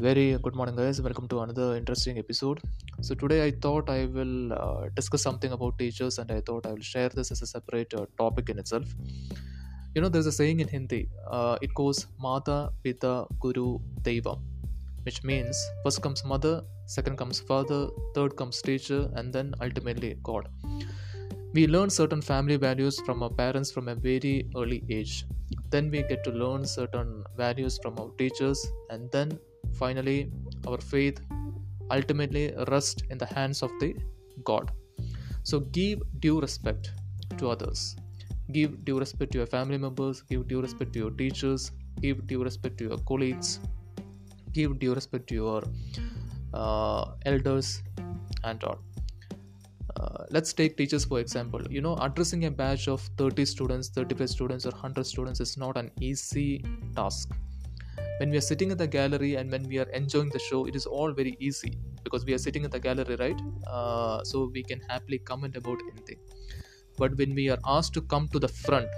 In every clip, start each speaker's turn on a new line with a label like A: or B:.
A: very good morning, guys. Welcome to another interesting episode. So, today I thought I will uh, discuss something about teachers and I thought I will share this as a separate uh, topic in itself. You know, there's a saying in Hindi, uh, it goes Mata, Pita, Guru, Deva, which means first comes mother, second comes father, third comes teacher, and then ultimately God. We learn certain family values from our parents from a very early age. Then we get to learn certain values from our teachers, and then finally our faith ultimately rests in the hands of the God. So give due respect to others. Give due respect to your family members, give due respect to your teachers, give due respect to your colleagues, give due respect to your uh, elders and all. Uh, let's take teachers for example. You know addressing a batch of 30 students 35 students or 100 students is not an easy task when we are sitting in the gallery and when we are enjoying the show it is all very easy because we are sitting in the gallery right? Uh, so we can happily comment about anything. But when we are asked to come to the front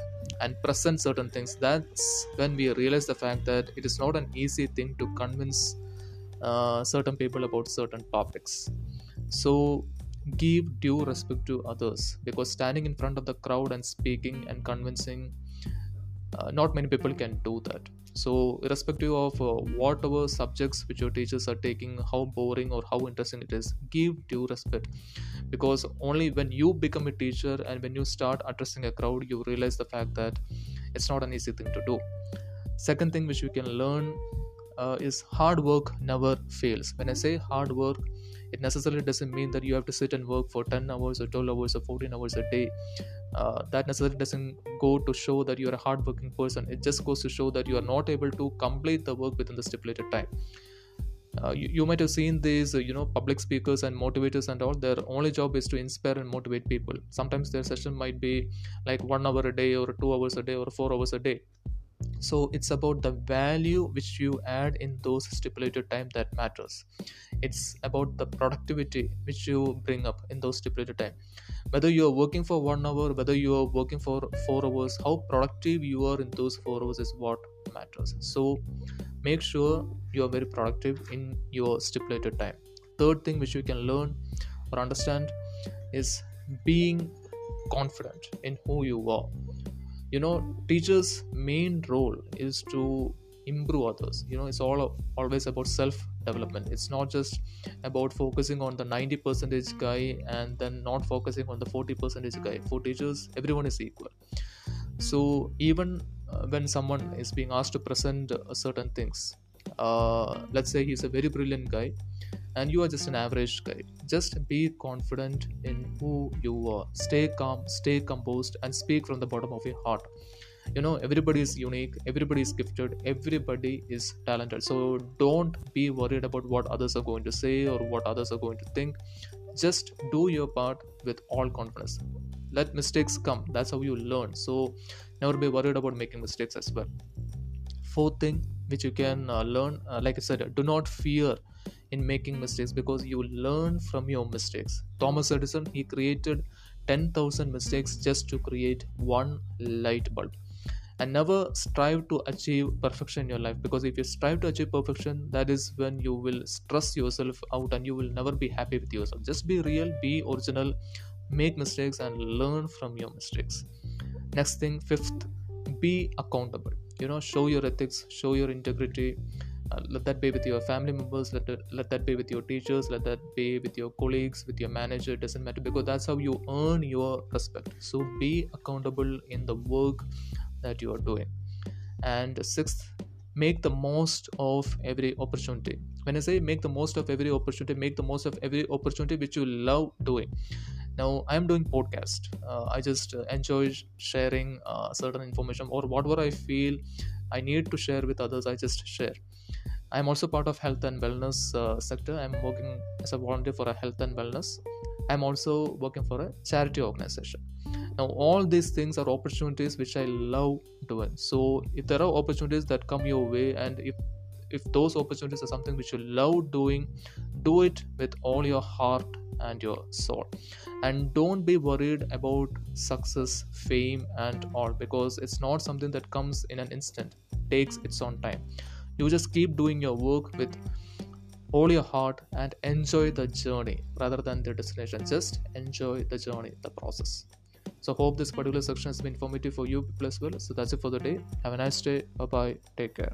A: and present certain things that's when we realize the fact that it is not an easy thing to convince uh, certain people about certain topics. So give due respect to others because standing in front of the crowd and speaking and convincing uh, not many people can do that. So irrespective of uh, whatever subjects which your teachers are taking how boring or how interesting it is give due respect. Because only when you become a teacher and when you start addressing a crowd you realize the fact that it's not an easy thing to do. Second thing which you can learn uh, is hard work never fails. When i say hard work it necessarily doesn't mean that you have to sit and work for 10 hours or 12 hours or 14 hours a day uh, that necessarily doesn't go to show that you're a hardworking person. It just goes to show that you are not able to complete the work within the stipulated time. Uh, you, you, might have seen these uh, you know public speakers and motivators and all. Their only job is to inspire and motivate people. Sometimes their session might be like one hour a day or two hours a day or four hours a day so it's about the value which you add in those stipulated time that matters. It's about the productivity which you bring up in those stipulated time. Whether you are working for one hour whether you are working for four hours how productive you are in those four hours is what matters. So make sure you are very productive in your stipulated time. Third thing which you can learn or understand is being confident in who you are you know teachers main role is to improve others. You know it's all always about self development it's not just about focusing on the 90 percentage guy and then not focusing on the 40 percentage guy. For teachers everyone is equal. So even uh, when someone is being asked to present certain things uh, let's say he's a very brilliant guy and you are just an average guy. Just be confident in who you are. Stay calm, stay composed, and speak from the bottom of your heart. You know, everybody is unique, everybody is gifted, everybody is talented. So don't be worried about what others are going to say or what others are going to think. Just do your part with all confidence. Let mistakes come. That's how you learn. So never be worried about making mistakes as well. Fourth thing which you can uh, learn, uh, like I said, do not fear in making mistakes because you learn from your mistakes. Thomas Edison he created 10,000 mistakes just to create one light bulb. And never strive to achieve perfection in your life because if you strive to achieve perfection, that is when you will stress yourself out and you will never be happy with yourself. Just be real, be original, make mistakes, and learn from your mistakes. Next thing, fifth, be accountable. You know, show your ethics, show your integrity, uh, let that be with your family members let that, let that be with your teachers let that be with your colleagues with your manager it doesn't matter because that's how you earn your respect. So be accountable in the work that you are doing. And sixth make the most of every opportunity. When i say make the most of every opportunity make the most of every opportunity which you love doing. Now i am doing podcast. Uh, i just uh, enjoy sharing uh, certain information or whatever i feel i need to share with others i just share i'm also part of health and wellness uh, sector. I'm working as a volunteer for a health and wellness. I'm also working for a charity organization. Now all these things are opportunities which i love doing. So if there are opportunities that come your way and if if those opportunities are something which you love doing do it with all your heart and your soul. And don't be worried about success fame and all because it's not something that comes in an instant. It takes its own time you just keep doing your work with all your heart and enjoy the journey rather than the destination. Just enjoy the journey, the process. So hope this particular section has been informative for you people as well. So that's it for the day. Have a nice day. Bye bye. Take care.